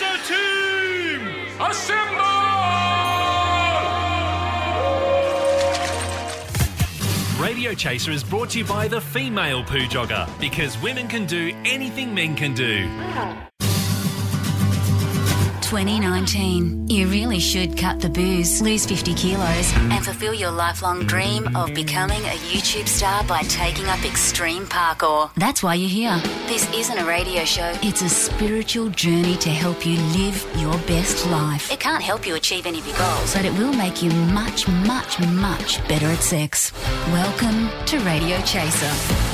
Team, assemble! Radio Chaser is brought to you by the female poo jogger because women can do anything men can do. 2019. You really should cut the booze, lose 50 kilos, and fulfill your lifelong dream of becoming a YouTube star by taking up extreme parkour. That's why you're here. This isn't a radio show, it's a spiritual journey to help you live your best life. It can't help you achieve any of your goals, but it will make you much, much, much better at sex. Welcome to Radio Chaser.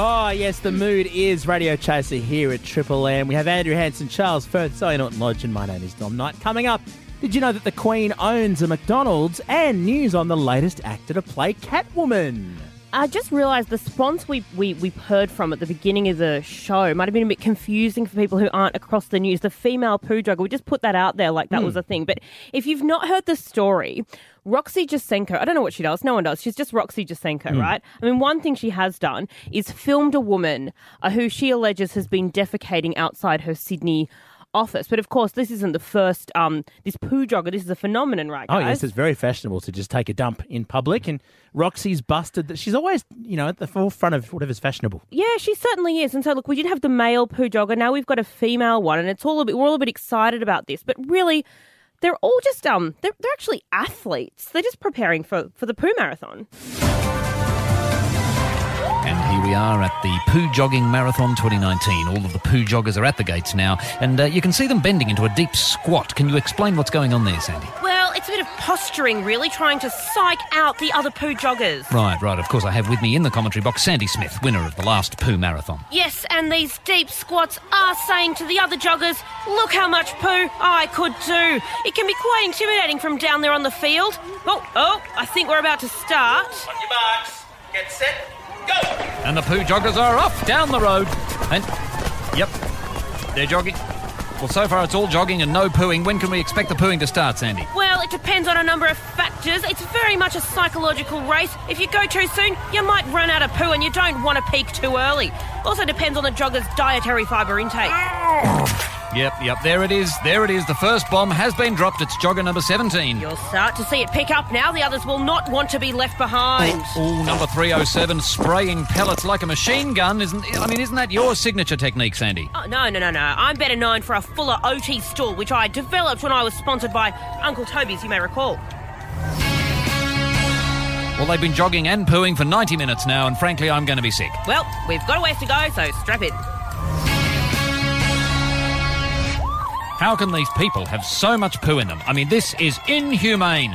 Oh, yes, the mood is Radio Chaser here at Triple M. We have Andrew Hansen, Charles Firth, Zoe Norton Lodge, and my name is Dom Knight. Coming up, did you know that the Queen owns a McDonald's and news on the latest actor to play Catwoman? I just realised the sponsor we, we, we heard from at the beginning of the show might have been a bit confusing for people who aren't across the news. The female poo drugger, we just put that out there like that hmm. was a thing. But if you've not heard the story, Roxy Jacenko, I don't know what she does, no one does. She's just Roxy Jacenko, right? I mean, one thing she has done is filmed a woman uh, who she alleges has been defecating outside her Sydney office. But of course, this isn't the first, um, this poo jogger, this is a phenomenon, right, Oh, guys? yes, it's very fashionable to just take a dump in public, and Roxy's busted that she's always, you know, at the forefront of whatever's fashionable. Yeah, she certainly is. And so, look, we did have the male poo jogger. Now we've got a female one, and it's all a bit. We're all a bit excited about this, but really, they're all just um, they're, they're actually athletes. They're just preparing for for the poo marathon. And here we are at the Poo Jogging Marathon 2019. All of the poo joggers are at the gates now, and uh, you can see them bending into a deep squat. Can you explain what's going on there, Sandy? Well, it's a bit of posturing, really, trying to psych out the other poo joggers. Right, right. Of course, I have with me in the commentary box Sandy Smith, winner of the last Poo Marathon. Yes, and these deep squats are saying to the other joggers, "Look how much poo I could do." It can be quite intimidating from down there on the field. Oh, oh, I think we're about to start. On your marks, get set, go! And the poo joggers are off down the road. And, yep, they're jogging. Well, so far it's all jogging and no pooing. When can we expect the pooing to start, Sandy? Well, it depends on a number of factors. It's very much a psychological race. If you go too soon, you might run out of poo and you don't want to peak too early. Also depends on the jogger's dietary fibre intake. Ah! Yep, yep, there it is. There it is. The first bomb has been dropped. It's jogger number 17. You'll start to see it pick up now. The others will not want to be left behind. Oh, Ooh, number 307, spraying pellets like a machine gun. Isn't I mean, isn't that your signature technique, Sandy? Oh, no, no, no, no. I'm better known for a fuller OT stool, which I developed when I was sponsored by Uncle Toby's, you may recall. Well, they've been jogging and pooing for 90 minutes now, and frankly, I'm going to be sick. Well, we've got a ways to go, so strap in. How can these people have so much poo in them? I mean, this is inhumane.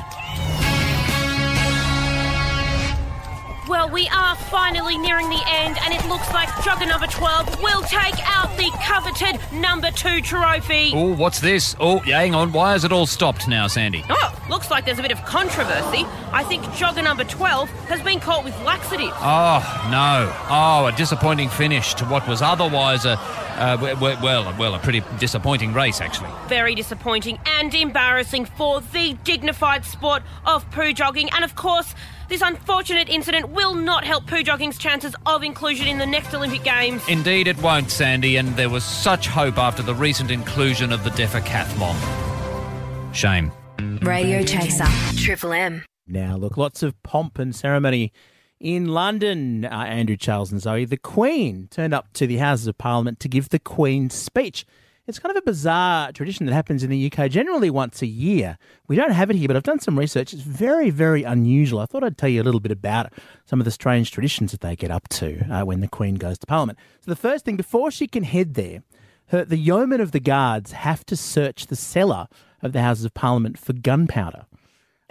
Well, we are finally nearing the end, and it looks like jogger number 12 will take the coveted number two trophy. Oh, what's this? Oh, yeah, hang on. Why has it all stopped now, Sandy? Oh, looks like there's a bit of controversy. I think jogger number 12 has been caught with laxatives. Oh, no. Oh, a disappointing finish to what was otherwise a, uh, well, well, a pretty disappointing race, actually. Very disappointing and embarrassing for the dignified sport of poo jogging. And of course, this unfortunate incident will not help poo jogging's chances of inclusion in the next Olympic Games. Indeed, it won't, Sandy, and there was such hope after the recent inclusion of the Defecathlon. Shame. Radio Chaser. Triple M. Now, look, lots of pomp and ceremony in London. Uh, Andrew Charles and Zoe, the Queen turned up to the Houses of Parliament to give the Queen's speech. It's kind of a bizarre tradition that happens in the UK generally once a year. We don't have it here, but I've done some research. It's very, very unusual. I thought I'd tell you a little bit about some of the strange traditions that they get up to uh, when the Queen goes to Parliament. So, the first thing, before she can head there, her, the yeomen of the guards have to search the cellar of the Houses of Parliament for gunpowder.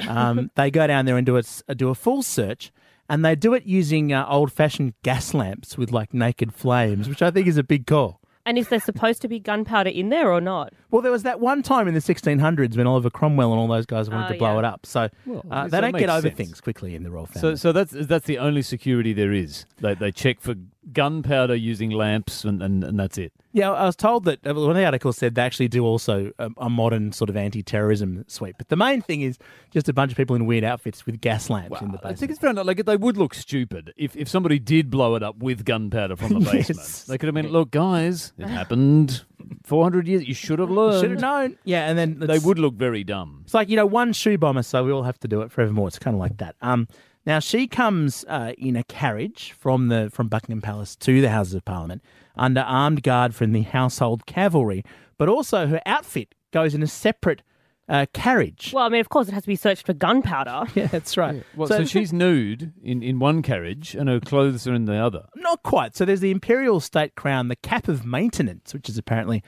Um, they go down there and do a, s- do a full search, and they do it using uh, old fashioned gas lamps with like naked flames, which I think is a big call. And is there supposed to be gunpowder in there or not? Well, there was that one time in the 1600s when Oliver Cromwell and all those guys wanted Oh, to blow yeah. it up. So Well, uh, so they it don't get over sense. things quickly in the royal So, family. so that's that's the only security there is. They, they check for gunpowder using lamps, and, and, and that's it. yeah, I was told that uh, one of the articles said they actually do also a, a modern sort of anti-terrorism sweep. But the main thing is just a bunch of people in weird outfits with gas lamps in the I basement. think it's fair enough. Like they would look stupid if, if somebody did blow it up with gunpowder from the Yes. basement. They could have been, look, guys, it happened. 400 years. You should have learned. Should have known. Yeah, and then They would look very dumb. It's like you know one shoe bomber, so we all have to do it forevermore. It's kind of like that. Um, now she comes uh, in a carriage from the from Buckingham Palace to the Houses of Parliament under armed guard from the Household Cavalry, but also her outfit goes in a separate uh, carriage. Well, I mean, of course, it has to be searched for gunpowder. yeah, that's right. Well, so, she's nude in, in one carriage and her clothes are in the other. Not quite. So there's the imperial state crown, the cap of maintenance, which is apparently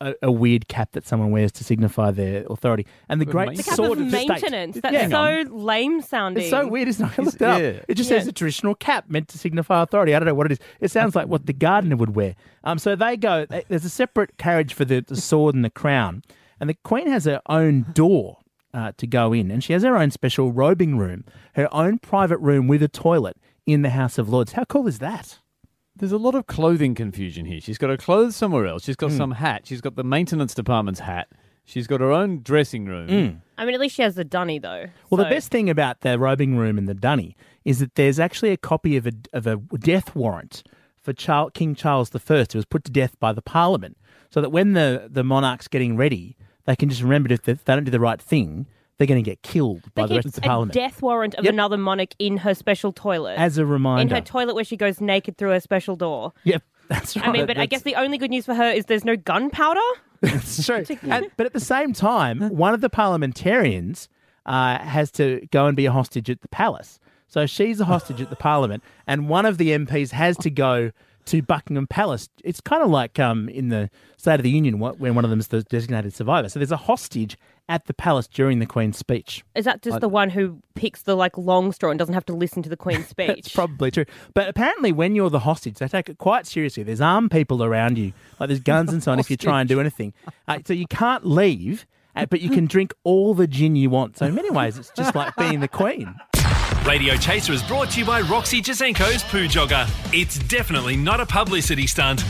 a, a weird cap that someone wears to signify their authority, and the great maintenance? Cap sword of of the state. maintenance. That's Yeah. so lame sounding. It's so weird, isn't it? I looked it up. yeah. It just Yeah. says a traditional cap meant to signify authority. I don't know what it is. It sounds like what the gardener would wear. Um, so they go. they- There's a separate carriage for the, the sword and the crown, and the queen has her own door uh, to go in, and she has her own special robing room, her own private room with a toilet in the House of Lords. How cool is that? There's a lot of clothing confusion here. She's got her clothes somewhere else. She's got hmm. some hat. She's got the maintenance department's hat. She's got her own dressing room. Hmm. I mean, at least she has the dunny, though. Well, the best thing about the robing room and the dunny is that there's actually a copy of a of a death warrant for Charles, King Charles I, who was put to death by the Parliament, so that when the the monarch's getting ready, they can just remember if they, if they don't do the right thing, they're going to get killed by the rest of the a Parliament. death warrant of Yep. another monarch in her special toilet. As a reminder. in reminder. her toilet where she goes naked through her special door. yep, that's right. I mean, but I guess the only good news for her is there's no gunpowder. It's true. And- but at the same time, one of the parliamentarians uh, has to go and be a hostage at the palace. So she's a hostage at the parliament, and one of the MPs has to go to Buckingham Palace. It's kind of like um, in the State of the Union wh- when one of them is the designated survivor. So there's a hostage at the palace during the Queen's speech. Is that just the one who picks the like long straw and doesn't have to listen to the Queen's speech? It's probably true. But apparently, when you're the hostage, they take it quite seriously. There's armed people around you, like there's guns and so on if you try and do anything. Uh, so you can't leave, uh, but you can drink all the gin you want. So in many ways, it's just like being the Queen. Radio Chaser is brought to you by Roxy Jacenko's Poo Jogger. It's definitely not a publicity stunt.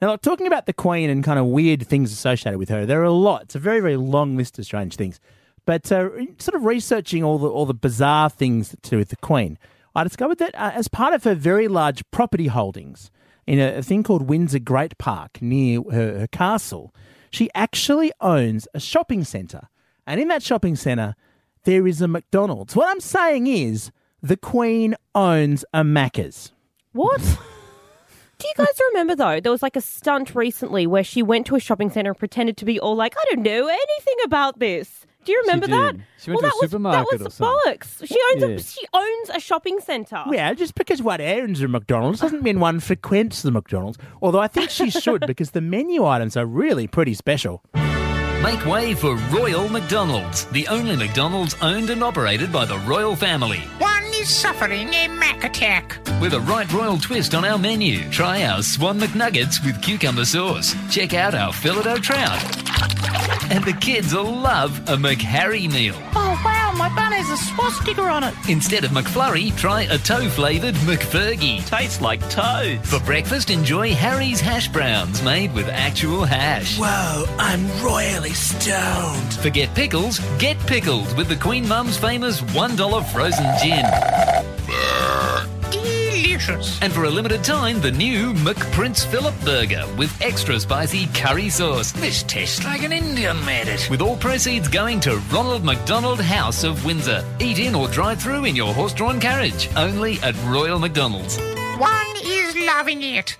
Now, talking about the Queen and kind of weird things associated with her, there are a lot. It's a very, very long list of strange things. But uh, sort of researching all the all the bizarre things to do with the Queen, I discovered that uh, as part of her very large property holdings in a, a thing called Windsor Great Park near her, her castle, she actually owns a shopping centre. And in that shopping centre, there is a McDonald's. What I'm saying is the Queen owns a Macca's. What? Do you guys remember though? There was like a stunt recently where she went to a shopping center and pretended to be all like, "I don't know anything about this." Do you remember that? did. She went to a that was, supermarket that or was something. bollocks. She owns Yeah. a she owns a shopping center. Yeah, just because one owns a McDonald's doesn't mean one frequents the McDonald's. Although I think she should because the menu items are really pretty special. Make way for Royal McDonald's, the only McDonald's owned and operated by the royal family. One is suffering a Mac attack. With a right royal twist on our menu, try our Swan McNuggets with cucumber sauce. Check out our au Trout. And the kids will love a McHarry meal. Oh wow, my bun has a swastika on it. Instead of McFlurry, try a toe flavoured McFergie. Tastes like toad. For breakfast, enjoy Harry's hash browns made with actual hash. Whoa, I'm royally stoned. Forget pickles, get pickled with the Queen Mum's famous $1 frozen gin. Delicious. And for a limited time, the new McPrince Philip Burger with extra spicy curry sauce. This tastes like an Indian made it. With all proceeds going to Ronald McDonald House of Windsor. Eat in or drive through in your horse drawn carriage. Only at Royal McDonald's. One is loving it.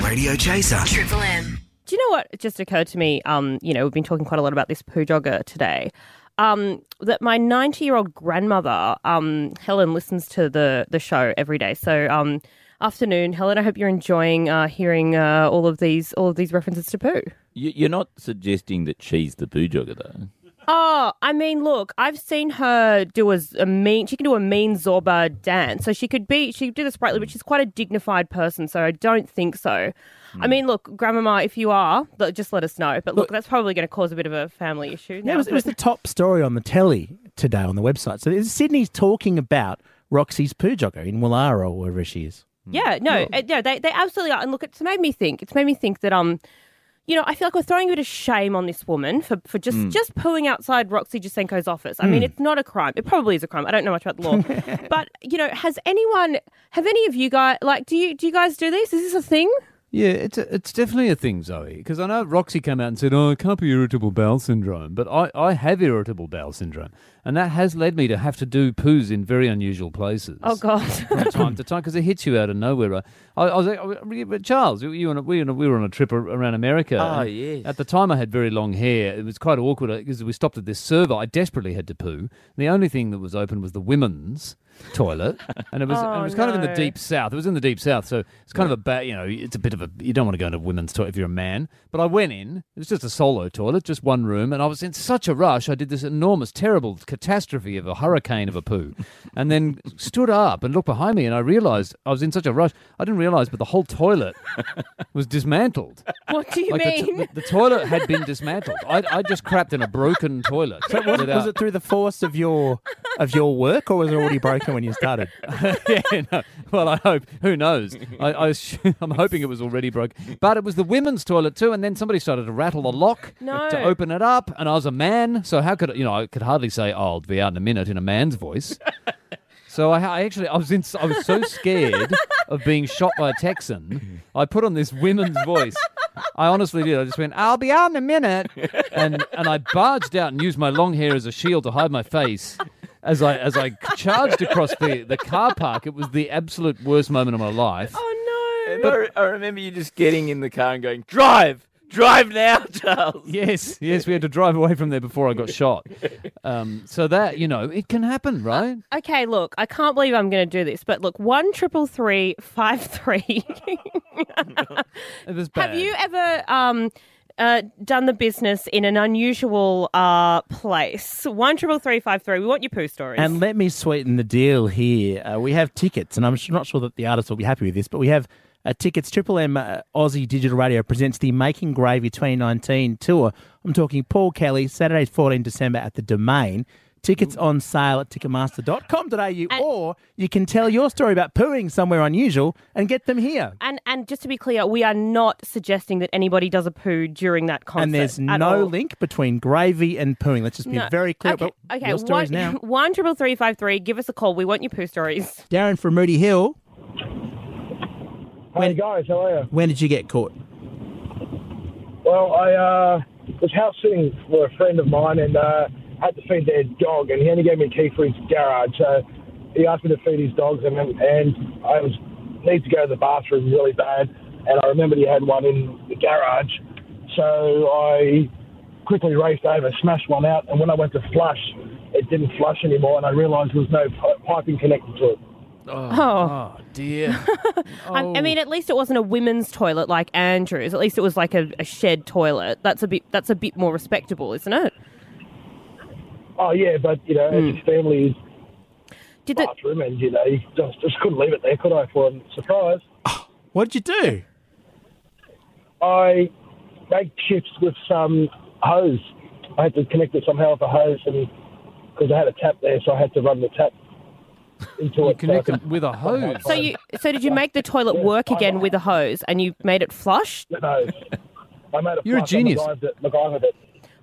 Radio Chaser. Triple M. Do you know what just occurred to me? Um, you know, we've been talking quite a lot about this poo jogger today. Um, that my 90 year old grandmother, um, Helen, listens to the the show every day. So, um, afternoon, Helen. I hope you're enjoying uh, hearing uh, all of these all of these references to poo. You- You're not suggesting that she's the poo jogger, though. Oh, I mean, look, I've seen her do a, a mean. She can do a mean Zorba dance, so she could be. She could do the sprightly, but she's quite a dignified person, so I don't think so. I mean, look, Grandmama, if you are, look, just let us know. But look, that's probably going to cause a bit of a family issue. Yeah, it now, was, it was the top story on the telly today on the website. So Sydney's talking about Roxy's poo jogger in Woollahra or wherever she is. Yeah, no, uh, no, they they absolutely are. And look, it's made me think. It's made me think that um, you know, I feel like we're throwing a bit of shame on this woman for for just mm. just pooing outside Roxy Jacenko's office. I mean, mm. it's not a crime. It probably is a crime. I don't know much about the law, but you know, has anyone, have any of you guys like, do you do you guys do this? Is this a thing? Yeah, it's a, it's definitely a thing, Zoe. Because I know Roxy came out and said, "Oh, it can't be irritable bowel syndrome," but I, I have irritable bowel syndrome, and that has led me to have to do poos in very unusual places. Oh God. from time to time because it hits you out of nowhere. I, I was, I was but Charles, you, you and we, were a- we were on a trip around America. Oh, yes. At the time, I had very long hair. It was quite awkward uh, because we stopped at this server. I desperately had to poo. The only thing that was open was the women's toilet, and it was and it Oh, was kind of in the deep south. It was in the deep south, so it's kind of a bad. You know, it's a bit of a. You don't want to go into women's toilet if you're a man. But I went in. It was just a solo toilet, just one room, and I was in such a rush. I did this enormous, terrible catastrophe of a hurricane of a poo, and then stood up and looked behind me, and I realised I was in such a rush. I didn't realise, but the whole toilet was dismantled. what do you Like the, mean? t- the toilet had been dismantled. I, I just crapped in a broken toilet. So was, without- was it through the force of your of your work, or was it already broken when you started? yeah, no. Well, I hope. Who knows? I, I was, I'm hoping it was already broke. But it was the women's toilet too, and then somebody started to rattle the lock No. to open it up, and I was a man, so how could you know? I could hardly say, "Oh, I'll be out in a minute" in a man's voice. So I, I actually I was in I was so scared of being shot by a Texan. I put on this women's voice. I honestly did. I just went, "I'll be out in a minute," and and I barged out and used my long hair as a shield to hide my face. As I as I charged across the, the car park, it was the absolute worst moment of my life. oh no. And I, I remember you just getting in the car and going, "Drive, drive now, Charles." Yes, yes, we had to drive away from there before I got shot. Um, so that you know, it can happen, right? Okay, look, I can't believe I'm going to do this, but look, one triple three five three. It was bad. Have you ever um, uh, done the business in an unusual uh, place? One triple three five three. We want your poo stories. And let me sweeten the deal here. Uh, we have tickets, and I'm not sure that the artist will be happy with this, but we have uh, tickets. Triple M uh, Aussie Digital Radio presents the Making Gravy 2019 tour. I'm talking Paul Kelly, Saturday, 14 December at the Domain. Tickets on sale at ticketmaster.com.au, or you can tell your story about pooing somewhere unusual and get them here. and and just to be clear, we are not suggesting that anybody does a poo during that concert. and there's at no all. link between gravy and pooing. Let's just be No. very clear Okay, about okay. your stories one, now. One triple three five three. Give us a call. We want your poo stories. Darren from Moody Hill, Hey guys, how are you? when did you get caught? Well, I uh, was house sitting for a friend of mine and uh, had to feed their dog, and he only gave me a key for his garage. So he asked me to feed his dogs, and and I was need to go to the bathroom really bad, and I remembered he had one in the garage, so I quickly raced over, smashed one out, and when I went to flush, it didn't flush anymore, and I realised there was no pi- piping connected to it. Oh. oh. oh dear. I, I oh. mean, at least it wasn't a women's toilet like Andrew's. At least it was like a, a shed toilet. That's a bit. That's a bit more respectable, isn't it? Oh yeah, but you know, it's his family's Did the bathroom, and you know, you just just couldn't leave it there, could I? For a surprise. Oh, what did you do? I made shifts with some hose. I had to connect it somehow with a hose, and because I had a tap there, so I had to run the tap into You it. so I connect could- it with a hose. so you so did you make the toilet work again with a hose and you made it flush? the hose. I made a You're a flush, I genius. MacGyvered it. MacGyvered it.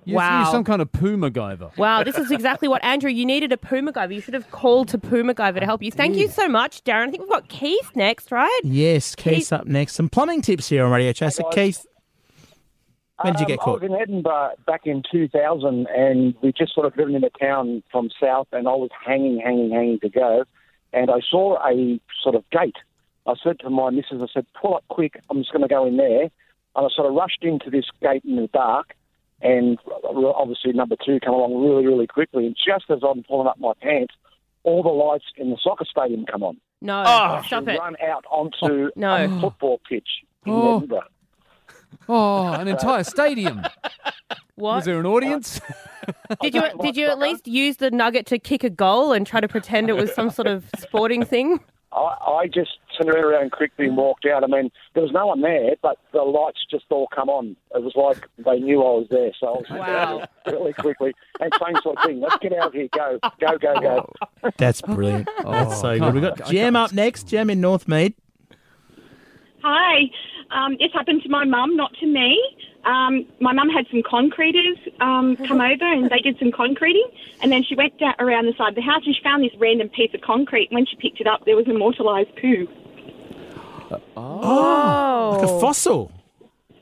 You're, Wow. you're some kind of poo MacGyver. Wow, this is exactly what Andrew. You needed a poo MacGyver. You should have called to poo MacGyver to help you. Thank you so much, Darren. I think we've got Keith next, right? Yes, Keith Keith- up next. Some plumbing tips here on Radio Chaser. guys. Keith, when did you Um, get I caught? was in Edinburgh back in 2000, and we just sort of driven into town from south, and I was hanging, hanging, hanging to go, and I saw a sort of gate. I said to my missus, I said, pull up quick, I'm just going to go in there. And I sort of rushed into this gate in the dark, and obviously number two come along really, really quickly. And just as I'm pulling up my pants, all the lights in the soccer stadium come on. No, I stop it. run out onto No. a football pitch in Oh. Edinburgh. Oh, an entire stadium. What Was there an audience? did you did you at least use the nugget to kick a goal and try to pretend it was some sort of sporting thing? I, I just turned around quickly and walked out. I mean, there was no one there, but the lights just all come on. It was like they knew I was there, so I was Wow. really quickly. And same sort of thing. Let's get out of here. Go, go, go, go. That's brilliant. That's so good. We've got I Jam up next. Jam in Northmead. Hi. Um, this happened to my mum, not to me. Um, my mum had some concreters um, come over and they did some concreting. And then she went down around the side of the house and she found this random piece of concrete. When she picked it up, there was immortalised poo. Oh, Oh. Like a oh. fossil.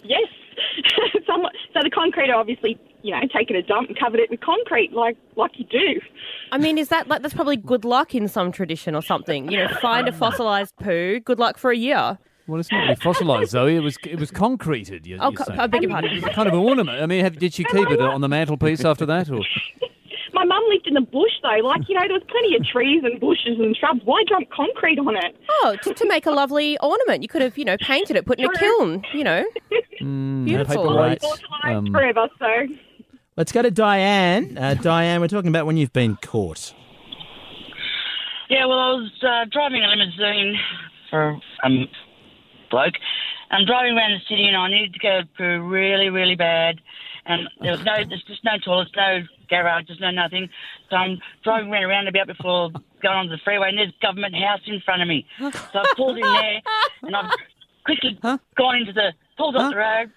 Yes. Somewhat, so the concreter obviously, you know, taken a dump and covered it with concrete like like you do. I mean, is that like that's probably good luck in some tradition or something? You know, find a fossilized poo. Good luck for a year. Well, it's not really fossilised, Zoe. It was it was concreted. You, Oh, you're co- saying. I beg your pardon. It was kind of an ornament. I mean, have, did she keep it on the mantelpiece after that, or My mum lived in the bush though. Like you know, there was plenty of trees and bushes and shrubs. Why dump concrete on it? Oh, to, to make a lovely ornament. You could have, you know, painted it, put in a kiln. You know, mm, Beautiful. paperweight? Like Um, forever. So Let's go to Diane. Uh, Diane, we're talking about when you've been caught. Yeah, well, I was uh, driving a limousine for a um, bloke. I'm driving around the city and I needed to go through really, really bad. And there was no, there's just no toilets, no garages, no nothing. So I'm driving around a roundabout before going onto the freeway and there's government house in front of me. So I pulled in there and I've quickly gone into the, pulled off the road,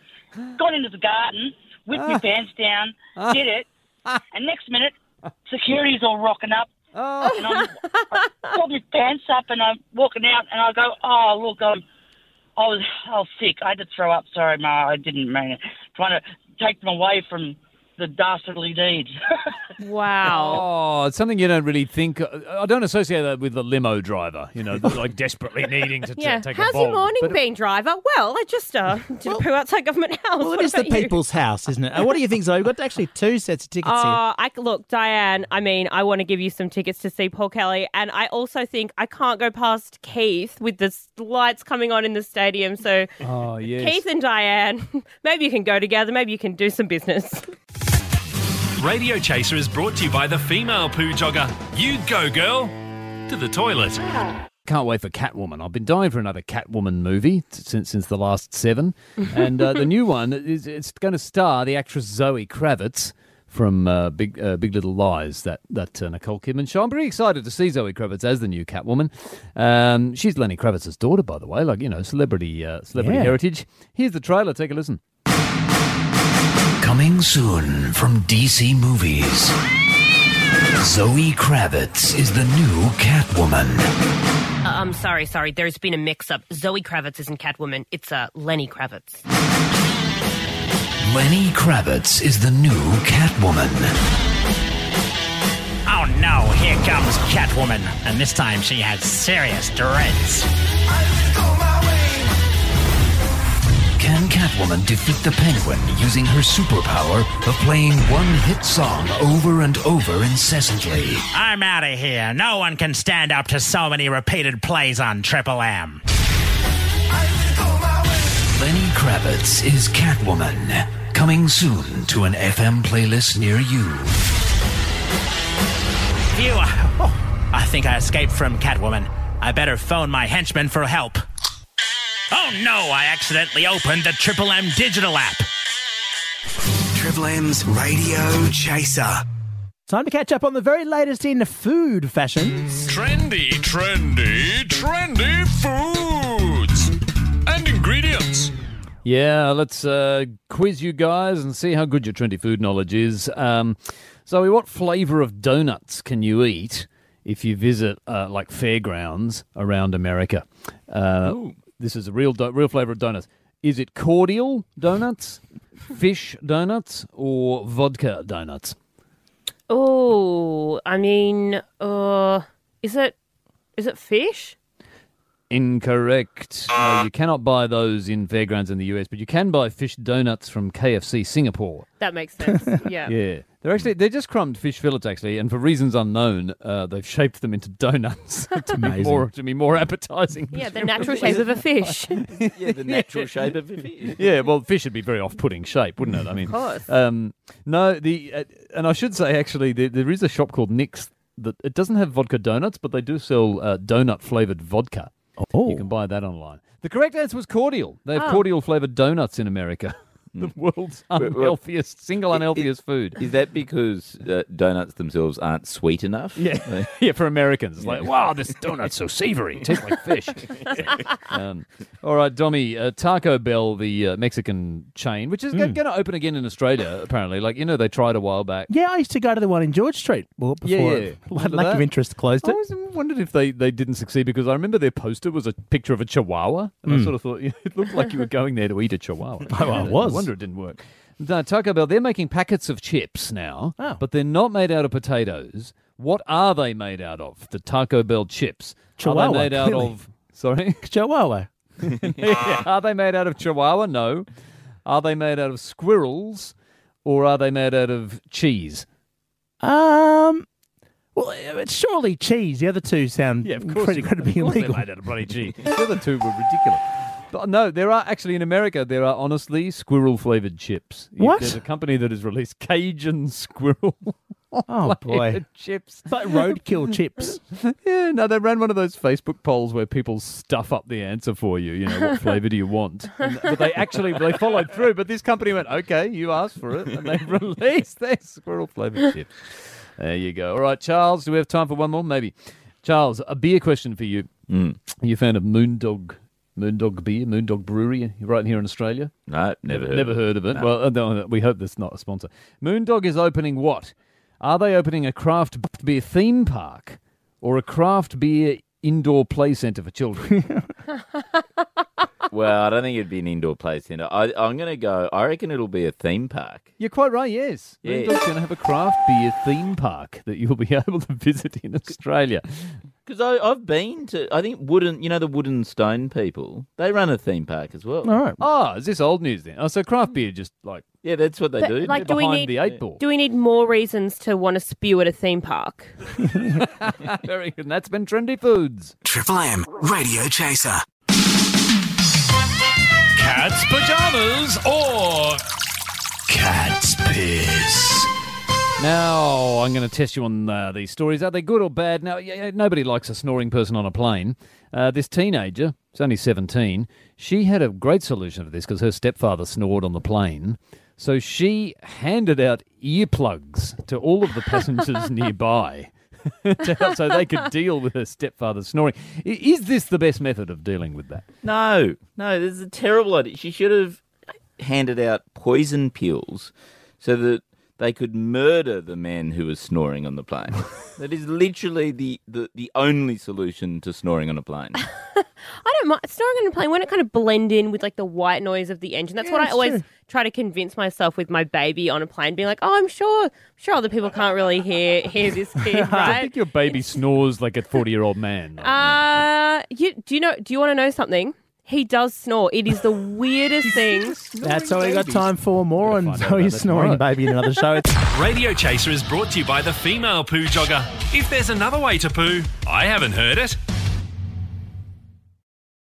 gone into the garden, whipped my ah. pants down, ah. did it. Ah. And next minute, security's all rocking up. Oh. And I'm, I pulled my pants up and I'm walking out and I go, oh, look, I'm, I was, I was sick. I had to throw up. Sorry, Ma, I didn't mean it. Trying to take them away from the dastardly deeds. wow. Oh, it's something you don't really think. I don't associate that with the limo driver. You know, like desperately needing to t- yeah. take How's a bolt. your morning But- been, driver? Well, I just uh, did a poo outside government house. Well, it What is the you? people's house, isn't it? Uh, what do you think, Zoe? We've got actually two sets of tickets here. Uh, I look, Diane. I mean, I want to give you some tickets to see Paul Kelly, and I also think I can't go past Keith with the lights coming on in the stadium. So, Oh, yes. Keith and Diane, maybe you can go together. Maybe you can do some business. Radio Chaser is brought to you by the female poo jogger. You go, girl, to the toilet. Can't wait for Catwoman. I've been dying for another Catwoman movie since since the last seven, and uh, the new one is it's going to star the actress Zoe Kravitz from uh, Big uh, Big Little Lies. That that uh, Nicole Kidman show. I'm pretty excited to see Zoe Kravitz as the new Catwoman. Um, she's Lenny Kravitz's daughter, by the way. Like you know, celebrity uh, celebrity Yeah. heritage. Here's the trailer. Take a listen. Coming soon from DC Movies. Zoe Kravitz is the new Catwoman. Uh, I'm sorry, sorry. There's been a mix-up. Zoe Kravitz isn't Catwoman. It's uh, Lenny Kravitz. Lenny Kravitz is the new Catwoman. Oh no, here comes Catwoman, and this time she has serious dreads. Can Catwoman defeat the Penguin using her superpower of playing one hit song over and over incessantly? I'm out of here. No one can stand up to so many repeated plays on Triple M. Lenny Kravitz is Catwoman. Coming soon to an FM playlist near you. Phew. Oh, I think I escaped from Catwoman. I better phone my henchman for help. Oh no, I accidentally opened the Triple M digital app. Triple M's Radio Chaser. Time to catch up on the very latest in food fashions. Trendy, trendy, trendy foods and ingredients. Yeah, let's uh, quiz you guys and see how good your trendy food knowledge is. Um, Zoe, what flavour of donuts can you eat if you visit uh, like fairgrounds around America? Uh, this is a real do- real flavour of donuts. Is it cordial donuts, fish donuts, or vodka donuts? Oh, I mean, uh, is it is it fish? Incorrect. No, you cannot buy those in fairgrounds in the US, but you can buy fish donuts from KFC Singapore. That makes sense. Yeah. Yeah, they're actually they're just crumbed fish fillets actually, and for reasons unknown, uh, they've shaped them into donuts to be more to be more appetizing. Yeah, the natural shape of a fish. yeah, the natural shape of it. yeah, well, fish would be very off-putting shape, wouldn't it? I mean, of course. Um, no, the uh, and I should say actually, there, there is a shop called Nick's that it doesn't have vodka donuts, but they do sell uh, donut flavored vodka. Oh, you can buy that online. The correct answer was cordial. They have Oh. cordial flavored donuts in America. the world's But- but- unhealthiest, single unhealthiest food. Is that because uh, donuts themselves aren't sweet enough? Yeah, yeah. For Americans, it's like, wow, this donut's so savory, it tastes like fish. um, all right, Dommy, uh, Taco Bell, the uh, Mexican chain, which is Hmm. going to open again in Australia. Apparently, like you know, they tried a while back. Yeah, I used to go to the one in George Street. Well, Yeah, before yeah. it- Remember lack of interest closed it. I it. always wondered if they, they didn't succeed because I remember their poster was a picture of a chihuahua, and I Mm. sort of thought it looked like you were going there to eat a chihuahua. Oh, I was. It didn't work. No, Taco Bell, they're making packets of chips now, Oh. but they're not made out of potatoes. What are they made out of? The Taco Bell chips. Chihuahua, Are they made out clearly. of? Sorry, Chihuahua. are they made out of chihuahua? No. Are they made out of squirrels, or are they made out of cheese? Um, well, it's surely cheese. The other two sound Yeah, of course. pretty incredibly of course they're illegal. made out of bloody cheese. the other two were ridiculous. But no, there are actually in America. There are honestly squirrel flavored chips. What? There's a company that has released Cajun squirrel. Oh boy, chips. it's like roadkill chips. Yeah, no, they ran one of those Facebook polls where people stuff up the answer for you. You know, what flavour do you want? And- but they actually they followed through. But this company went, okay, you asked for it, and they released their squirrel flavoured chips. There you go. All right, Charles, do we have time for one more? Maybe. Charles, a beer question for you. Mm. Are you a fan of Moondog? Moondog beer, Moondog Brewery, right here in Australia. No, never heard. Never of it. heard of it. No. Well, uh, no, we hope that's not a sponsor. Moondog is opening what? Are they opening a craft beer theme park or a craft beer indoor play centre for children? Well, I don't think it'd be an indoor play centre. I, I'm going to go. I reckon it'll be a theme park. You're quite right. Yes, Yeah. Moondog's going to have a craft beer theme park that you'll be able to visit in Australia. Because I've been to. I think wooden. You know the wooden stone people. They run a theme park as well. All right. Oh, is this old news then? Oh, so craft beer just like Yeah, that's what they But, do. like, do we behind need the eight ball. do we need more reasons to want to spew at a theme park? Very good. And that's been trendy foods. Triple M Radio Chaser. Cat's pajamas or Cat's piss. Now I'm going to test you on uh, these stories. Are they good or bad? Now, nobody likes a snoring person on a plane. Uh, this teenager, she's only 17, she had a great solution for this because her stepfather snored on the plane. So she handed out earplugs to all of the passengers nearby so they could deal with her stepfather's snoring. Is this the best method of dealing with that? No, no, this is a terrible idea. She should have handed out poison pills so that they could murder the man who was snoring on the plane. that is literally the, the, the only solution to snoring on a plane. I don't mind snoring on a plane. Won't it kind of blend in with like the white noise of the engine. That's what I it's always true. try to convince myself with my baby on a plane, being like, "Oh, I'm sure, sure other people can't really hear hear this kid, I right?" think your baby snores like a 40 year old man. Uh, you, do you know? Do you want to know something? He does snore. It is the weirdest thing. That's all we got time for. More on find out Zoe about that snoring tomorrow. baby in another show. It's Radio Chaser is brought to you by the female poo jogger. If there's another way to poo, I haven't heard it.